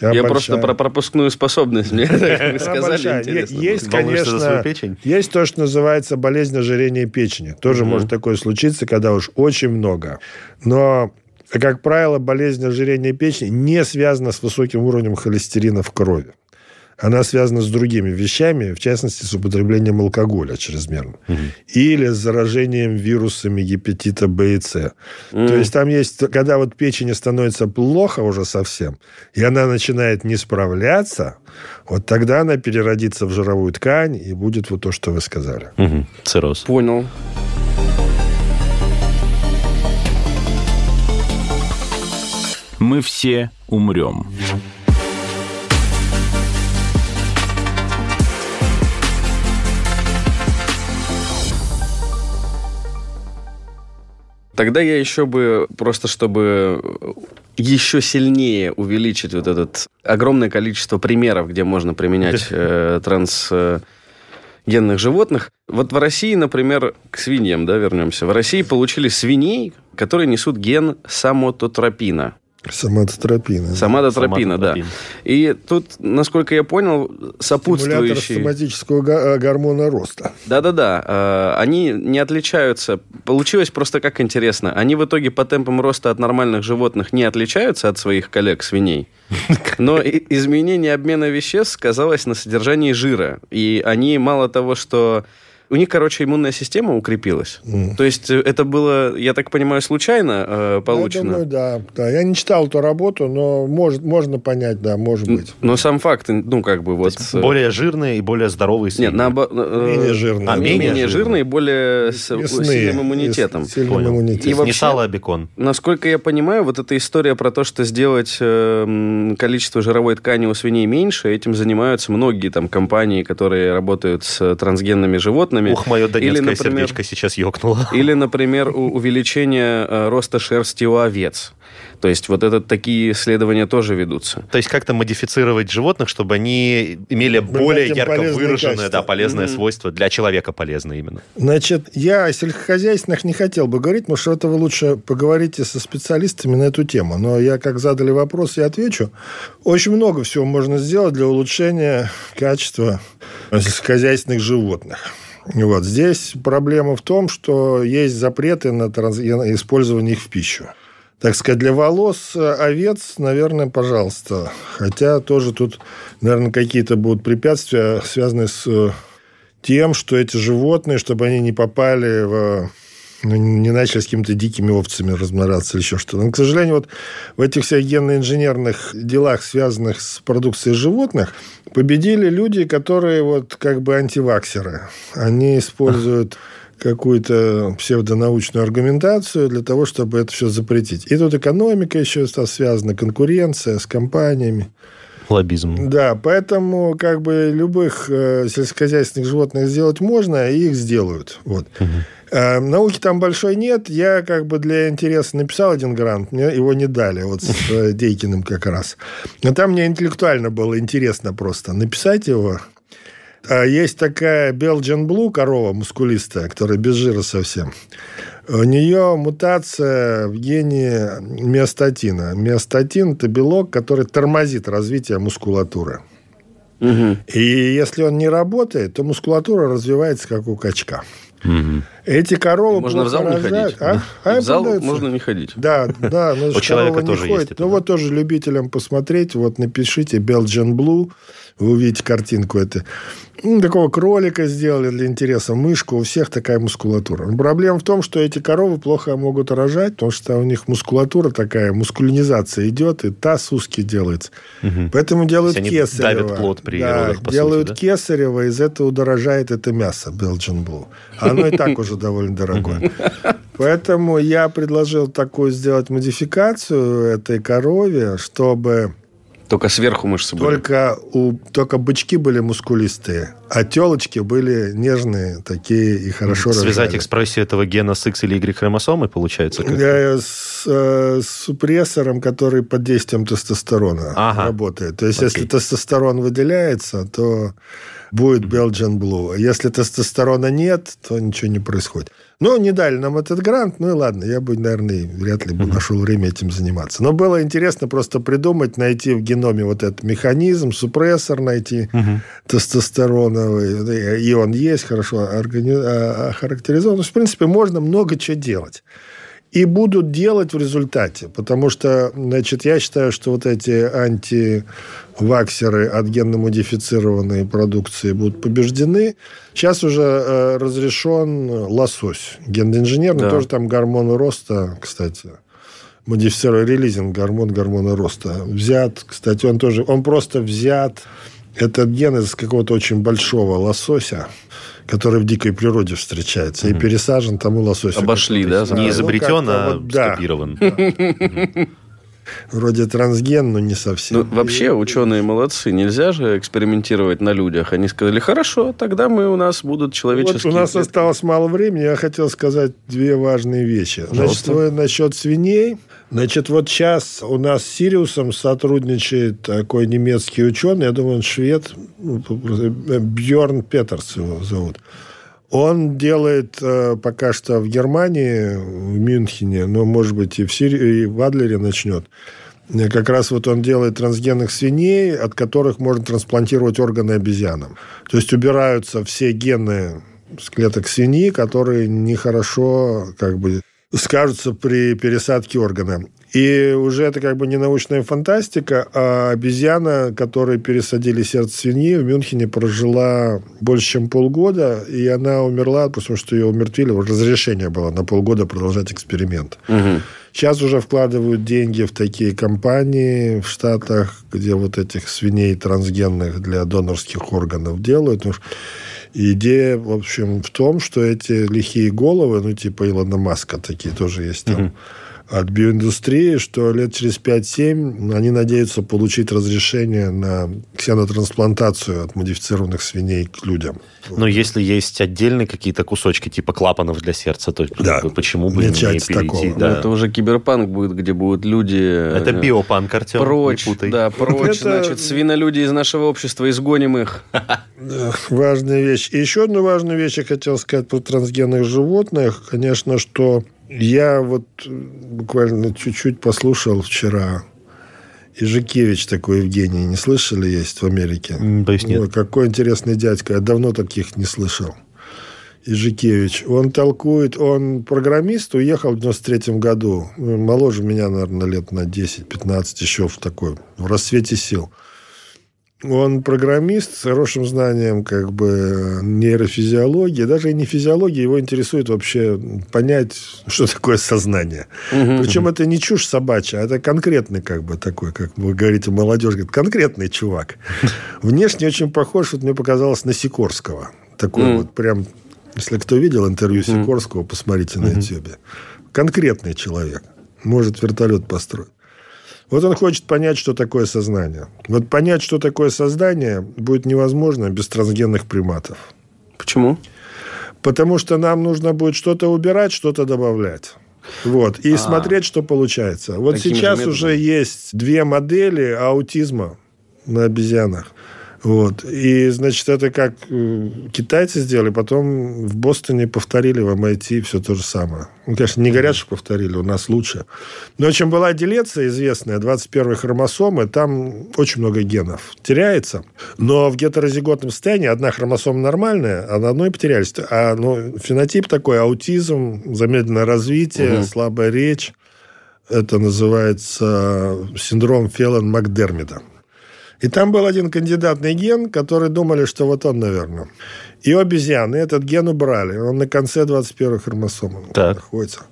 Я Обольщаю. просто про пропускную способность. Мне *laughs* сказали, интересно. Есть, конечно, печень? есть то, что называется болезнь ожирения печени. Тоже может такое случиться, когда уж очень много. Но, как правило, болезнь ожирения печени не связана с высоким уровнем холестерина в крови. Она связана с другими вещами, в частности, с употреблением алкоголя чрезмерно. Или с заражением вирусами гепатита Б и С. То есть там есть, когда вот печени становится плохо уже совсем, и она начинает не справляться, вот тогда она переродится в жировую ткань и будет вот то, что вы сказали. Мгм. Цирроз. Понял. Мы все умрем. Тогда я еще бы, просто чтобы еще сильнее увеличить вот это огромное количество примеров, где можно применять *laughs* э, трансгенных животных. Вот в России, например, к свиньям, да, вернемся. В России получили свиней, которые несут ген самототропина. Соматотропина. Самототропина, да. И тут, насколько я понял, Стимулятор сопутствующие... соматического га- э, гормона роста. Да-да-да, э, они не отличаются. Получилось просто как интересно. Они в итоге по темпам роста от нормальных животных не отличаются от своих коллег-свиней. *laughs* Но и- изменение обмена веществ сказалось на содержании жира. И они мало того, что... У них, короче, иммунная система укрепилась. То есть э, это было, я так понимаю, случайно э, получено? Я думаю, да, да. Я не читал эту работу, но может, можно понять, да, может быть. Но сам факт, ну, как бы вот... э, Более жирные и более здоровые свиньи. Нет, наоборот... э, Менее жирные. А, менее, менее жирные, более с сильным иммунитетом. с сильным Понял. иммунитетом. И вообще- Не сало, а бекон. Насколько я понимаю, вот эта история про то, что сделать э, количество жировой ткани у свиней меньше, этим занимаются многие там компании, которые работают с трансгенными животными. Ух, мое донецкое Или, например, сердечко сейчас ёкнуло. Или, например, увеличение э, роста шерсти у овец. То есть вот это такие исследования тоже ведутся. То есть как-то модифицировать животных, чтобы они имели Придать более ярко выраженное, да, полезное Мгм. свойство для человека полезное именно. Значит, я о сельскохозяйственных не хотел бы говорить, потому что это вы лучше поговорите со специалистами на эту тему. Но я, как задали вопрос, я отвечу. Очень много всего можно сделать для улучшения качества сельскохозяйственных животных. Вот. Здесь проблема в том, что есть запреты на трансген- использование их в пищу. Так сказать, для волос э, овец, наверное, пожалуйста. Хотя тоже тут, наверное, какие-то будут препятствия, связанные с э, тем, что эти животные, чтобы они не попали в ну, не начали с какими-то дикими овцами размножаться или еще что-то. Но, к сожалению, вот в этих всех генно-инженерных делах, связанных с продукцией животных, победили люди, которые вот как бы антиваксеры. Они используют какую-то псевдонаучную аргументацию для того, чтобы это все запретить. И тут экономика еще связана, конкуренция с компаниями. Лоббизм. Да, поэтому как бы любых э, сельскохозяйственных животных сделать можно, и их сделают. Вот. Угу. Э, науки там большой нет. Я как бы для интереса написал один грант, мне его не дали, вот с э, Дейкиным как раз. Но там мне интеллектуально было интересно просто написать его. А есть такая Belgian Blue корова мускулистая, которая без жира совсем. У нее мутация в гене миостатина. Миостатин – это белок, который тормозит развитие мускулатуры. Угу. И если он не работает, то мускулатура развивается как у качка. Угу. Эти коровы можно в зал не ходить. А? А в зал продается. можно не ходить. Да, да. Но у человека тоже ходит. есть. Это, ну, вот тоже любителям посмотреть. Вот напишите Belgian Blue вы увидите картинку. Это ну, такого кролика сделали для интереса, мышку. У всех такая мускулатура. Проблема в том, что эти коровы плохо могут рожать, потому что у них мускулатура такая, мускулинизация идет, и таз узкий делается. Угу. Поэтому делают они кесарево. давят плод при да, родах, по делают сути, да? кесарево, из этого дорожает это мясо Belgian Blue. Оно и так *laughs* уже довольно дорогое. *laughs* Поэтому я предложил такую сделать модификацию этой корове, чтобы только сверху мышцы были. Только, у, только бычки были мускулистые, а телочки были нежные, такие и хорошо Связать рожали. экспрессию этого гена с X или Y хромосомой, получается? Как Я с, э, с супрессором, который под действием тестостерона ага. работает. То есть, Окей. если тестостерон выделяется, то будет Belgian Blue. Если тестостерона нет, то ничего не происходит. Ну, не дали нам этот грант, ну и ладно, я бы, наверное, вряд ли бы нашел время этим заниматься. Но было интересно просто придумать, найти в геноме вот этот механизм, супрессор найти угу. Тестостероновый, и он есть, хорошо органи... А, охарактеризован. В принципе, можно много чего делать и будут делать в результате. Потому что, значит, я считаю, что вот эти антиваксеры от генно-модифицированной продукции будут побеждены. Сейчас уже э, разрешен лосось. Генно-инженерный да. тоже там гормоны роста, кстати модифицированный релизинг, гормон гормона роста. Взят, кстати, он тоже, он просто взят, этот ген из какого-то очень большого лосося, который в дикой природе встречается, mm-hmm. и пересажен тому лососю. Обошли, да? Не изобретен, ну, а вот, скопирован. *laughs* Вроде трансген, но не совсем. Ну, вообще, ученые молодцы. Нельзя же экспериментировать на людях. Они сказали, хорошо, тогда мы у нас будут человеческие... Вот у нас осталось мало времени. Я хотел сказать две важные вещи. Значит, насчет свиней. Значит, вот сейчас у нас с Сириусом сотрудничает такой немецкий ученый, я думаю, он швед, ну, Бьорн Петерс его зовут. Он делает э, пока что в Германии, в Мюнхене, но, может быть, и в, Сирии, и в Адлере начнет. Как раз вот он делает трансгенных свиней, от которых можно трансплантировать органы обезьянам. То есть убираются все гены с клеток свиньи, которые нехорошо как бы скажутся при пересадке органа. И уже это как бы не научная фантастика, а обезьяна, которой пересадили сердце свиньи, в Мюнхене прожила больше, чем полгода, и она умерла, потому что ее умертвили, разрешение было на полгода продолжать эксперимент. Угу. Сейчас уже вкладывают деньги в такие компании в Штатах, где вот этих свиней трансгенных для донорских органов делают. Идея, в общем, в том, что эти лихие головы, ну, типа Илона Маска такие тоже есть там, угу от биоиндустрии, что лет через 5-7 они надеются получить разрешение на ксенотрансплантацию от модифицированных свиней к людям. Но если есть отдельные какие-то кусочки типа клапанов для сердца, то да. почему бы не, не перейти? Такого. Да. Это уже киберпанк будет, где будут люди... Это э, биопанк, Артем, прочь, не путай. Да, *laughs* прочь, это... значит, свинолюди из нашего общества, изгоним их. *laughs* Важная вещь. И еще одну важную вещь я хотел сказать про трансгенных животных. Конечно, что я вот э, буквально чуть-чуть послушал вчера. Ижикевич такой Евгений, не слышали, есть в Америке? Боюсь, нет. Ой, какой интересный дядька. Я давно таких не слышал. Ижикевич. Он толкует, он программист, уехал в 93 году. Моложе меня, наверное, лет на 10-15 еще в такой, в рассвете сил. Он программист с хорошим знанием как бы нейрофизиологии. Даже и не физиологии, его интересует вообще понять, *laughs* что такое сознание. Угу, Причем это не чушь собачья, а это конкретный как бы такой, как вы говорите, молодежь, говорит, конкретный чувак. *laughs* Внешне очень похож, вот мне показалось, на Сикорского. Такой mm. вот прям, если кто видел интервью Сикорского, посмотрите на YouTube. Конкретный человек. Может вертолет построить. Вот он хочет понять, что такое сознание. Вот понять, что такое сознание, будет невозможно без трансгенных приматов. Почему? Потому что нам нужно будет что-то убирать, что-то добавлять. Вот. И а смотреть, что получается. Вот Таким сейчас же уже есть две модели аутизма на обезьянах. Вот. И, значит, это как э, китайцы сделали, потом в Бостоне повторили, в MIT все то же самое. Ну, конечно, не говорят, что повторили, у нас лучше. Но чем была делеция известная, 21 хромосомы, там очень много генов теряется. Но в гетерозиготном состоянии одна хромосома нормальная, а на одной потерялись. А ну, фенотип такой, аутизм, замедленное развитие, угу. слабая речь. Это называется синдром Феллон-Макдермида. И там был один кандидатный ген, который думали, что вот он, наверное. И у обезьяны этот ген убрали. Он на конце 21 хромосомы так. находится.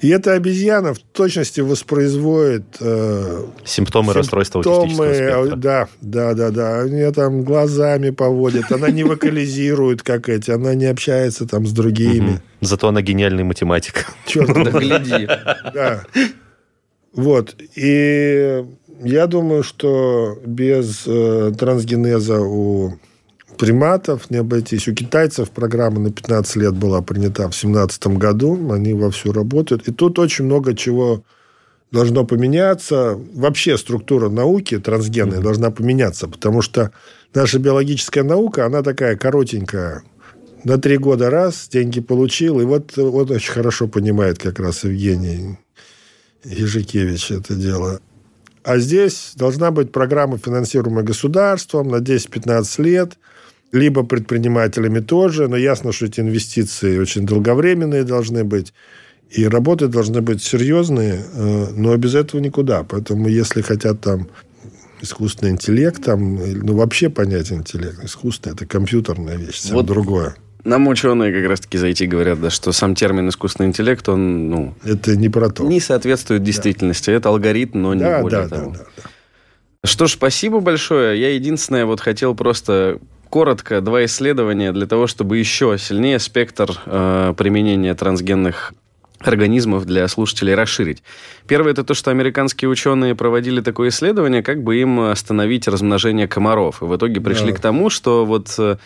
И эта обезьяна в точности воспроизводит... Э, симптомы, расстройства аутистического спектра. Да, да, да, да. Они там глазами поводит. Она не вокализирует, как эти. Она не общается там с другими. Зато она гениальный математик. Черт, да гляди. Да. Вот. И я думаю, что без э, трансгенеза у приматов не обойтись. У китайцев программа на 15 лет была принята в 2017 году. Они вовсю работают. И тут очень много чего должно поменяться. Вообще структура науки трансгенной mm-hmm. должна поменяться, потому что наша биологическая наука, она такая коротенькая. На три года раз деньги получил, и вот он очень хорошо понимает как раз Евгений Ежикевич это дело. А здесь должна быть программа, финансируемая государством на 10-15 лет, либо предпринимателями тоже, но ясно, что эти инвестиции очень долговременные должны быть, и работы должны быть серьезные, э, но без этого никуда. Поэтому если хотят там искусственный интеллект, там, ну, вообще понятие интеллект, искусственный, это компьютерная вещь, совсем вот другое. Нам ученые как раз-таки зайти говорят, да, что сам термин искусственный интеллект, он, ну... Это не про то. Не соответствует действительности. Да. Это алгоритм, но не да, более да, того. Да, да, да. Что ж, спасибо большое. Я единственное вот хотел просто коротко два исследования для того, чтобы еще сильнее спектр э, применения трансгенных организмов для слушателей расширить. Первое это то, что американские ученые проводили такое исследование, как бы им остановить размножение комаров. И в итоге пришли да. к тому, что вот э,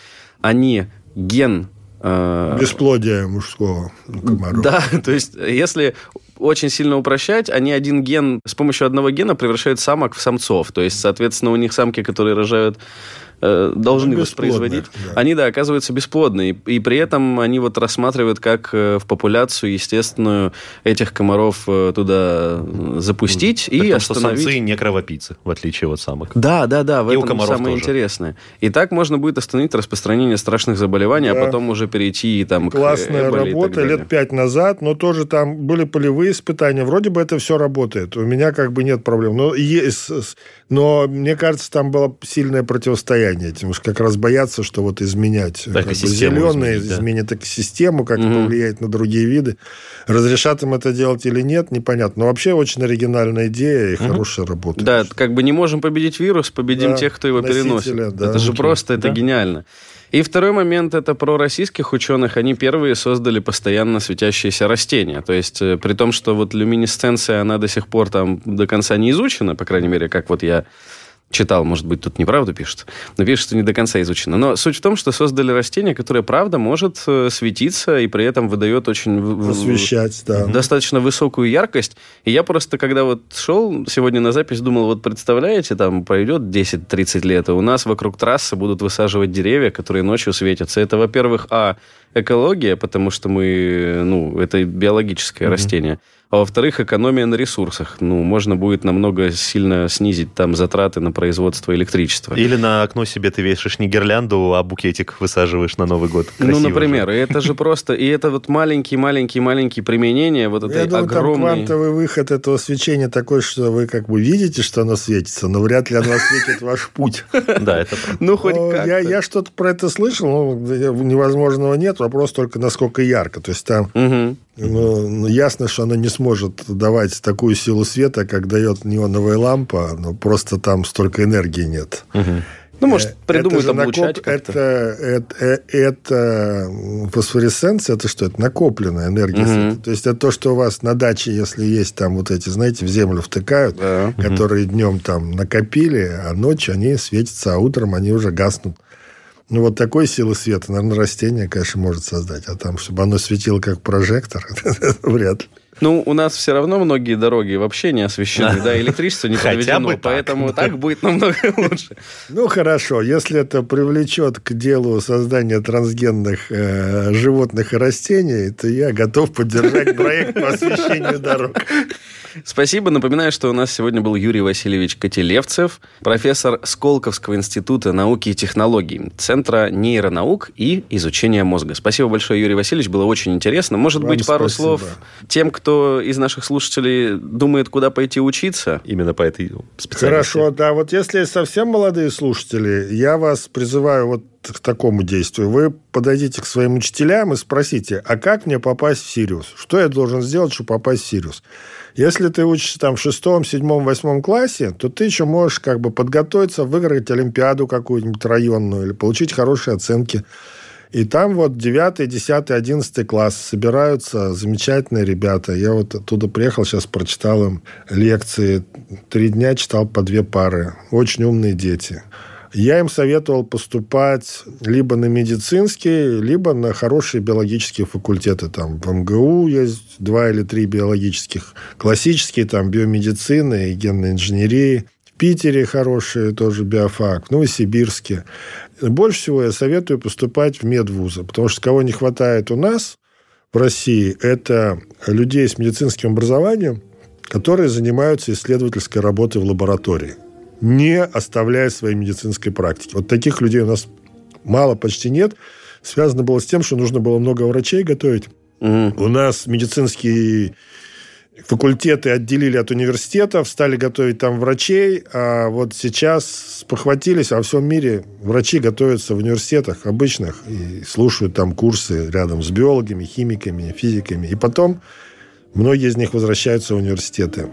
они ген э, Бесплодие мужского комаров. Да, *laughs* то есть если очень сильно упрощать, они один ген, с помощью одного гена превращают самок в самцов. То есть, соответственно, у них самки, которые рожают э, должны воспроизводить, да. они, да, оказываются бесплодны. И, и при этом они вот рассматривают, как э, в популяцию естественную этих комаров э, туда запустить mm. и Потому остановить. что самцы не кровопийцы, в отличие от самок. Да, да, да, в и этом самое тоже. интересное. И так можно будет остановить распространение страшных заболеваний, а да. а потом уже перейти и там Классная к работа лет пять назад, но тоже там были полевые испытания. Вроде бы это все работает. У меня как бы нет проблем. Но, есть, но мне кажется, там было сильное противостояние состояние этим. Уж как раз боятся, что вот изменять как бы, зеленые, изменить, да. изменит экосистему, как угу. это повлияет на другие виды. Разрешат им это делать или нет, непонятно. Но вообще очень оригинальная идея и угу. хорошая работа. Да, как бы не можем победить вирус, победим да, тех, кто его переносит. Да. Это же просто, это да. гениально. И второй момент это про российских ученых. Они первые создали постоянно светящиеся растения. То есть, э, при том, что вот люминесценция, она до сих пор там до конца не изучена, по крайней мере, как вот я читал, может быть, тут неправду пишет, но пишет, что не до конца изучено. Но суть в том, что создали растение, которое, правда, может э, светиться и при этом выдает очень... Освещать, да. Достаточно высокую яркость. И я просто, когда вот шел сегодня на запись, думал, вот представляете, там пройдет 10-30 лет, и у нас вокруг трассы будут высаживать деревья, которые ночью светятся. Это, во-первых, а, экология, потому что мы, ну, это биологическое mm-hmm. растение. А во-вторых, экономия на ресурсах. Ну, можно будет намного сильно снизить там затраты на производство электричества. Или на окно себе ты вешаешь не гирлянду, а букетик высаживаешь на Новый год. Красиво ну, например, же. это же просто... И это вот маленькие-маленькие-маленькие применения вот этой Я думаю, огромной... там квантовый выход этого свечения такой, что вы как бы видите, что оно светится, но вряд ли оно светит ваш путь. *laughs* Да, это Ну, хоть как Я что-то про это слышал, но невозможного нет, вопрос только насколько ярко. То есть там ну, ну, ясно, что она не сможет давать такую силу света, как дает неоновая лампа, но просто там столько энергии нет. Угу. Ну, может, придумают это облучать накоп... это, это, э, это фосфоресценция, это что? Это накопленная энергия. Угу. То есть, это то, что у вас на даче, если есть там вот эти, знаете, в землю втыкают, да. которые угу. днем там накопили, а ночью они светятся, а утром они уже гаснут. Ну, вот такой силы света, наверное, растение, конечно, может создать. А там, чтобы оно светило как прожектор, *laughs* вряд ли. Ну, у нас все равно многие дороги вообще не освещены, да, электричество не *laughs* подведено, поэтому так будет намного *laughs* лучше. Ну, хорошо, если это привлечет к делу создания трансгенных э, животных и растений, то я готов поддержать проект по освещению дорог. Спасибо. Напоминаю, что у нас сегодня был Юрий Васильевич Котелевцев, профессор Сколковского института науки и технологий, Центра нейронаук и изучения мозга. Спасибо большое, Юрий Васильевич. Было очень интересно. Может Вам быть, пару спасибо. слов тем, кто из наших слушателей думает, куда пойти учиться? Именно по этой специальности. Хорошо, да. Вот если совсем молодые слушатели, я вас призываю вот к такому действию. Вы подойдите к своим учителям и спросите, а как мне попасть в Сириус? Что я должен сделать, чтобы попасть в Сириус? Если ты учишься там в шестом, седьмом, восьмом классе, то ты еще можешь как бы подготовиться, выиграть Олимпиаду какую-нибудь районную или получить хорошие оценки. И там вот 9, 10, 11 класс собираются замечательные ребята. Я вот оттуда приехал, сейчас прочитал им лекции. Три дня читал по две пары. Очень умные дети. Я им советовал поступать либо на медицинские, либо на хорошие биологические факультеты. Там в МГУ есть два или три биологических. Классические, там биомедицины и генной инженерии. В Питере хорошие тоже биофак, в Новосибирске. Больше всего я советую поступать в медвузы, потому что кого не хватает у нас в России, это людей с медицинским образованием, которые занимаются исследовательской работой в лаборатории не оставляя своей медицинской практики. Вот таких людей у нас мало, почти нет. Связано было с тем, что нужно было много врачей готовить. Угу. У нас медицинские факультеты отделили от университетов, стали готовить там врачей, а вот сейчас похватились, а во всем мире врачи готовятся в университетах обычных и слушают там курсы рядом с биологами, химиками, физиками. И потом многие из них возвращаются в университеты.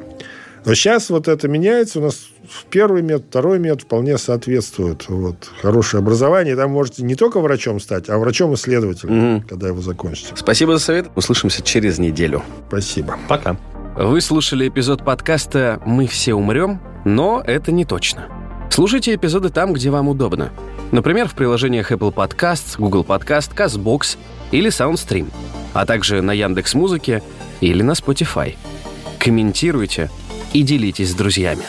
Но сейчас вот это меняется. У нас первый метод, второй метод вполне соответствует. Вот, хорошее образование. Там можете не только врачом стать, а врачом-исследователем, угу. когда его закончите. Спасибо за совет. Услышимся через неделю. Спасибо. Пока. Вы слушали эпизод подкаста «Мы все умрем», но это не точно. Слушайте эпизоды там, где вам удобно. Например, в приложениях Apple Podcasts, Google Podcast, CastBox или SoundStream, а также на Яндекс Музыке или на Spotify. Комментируйте – и делитесь с друзьями.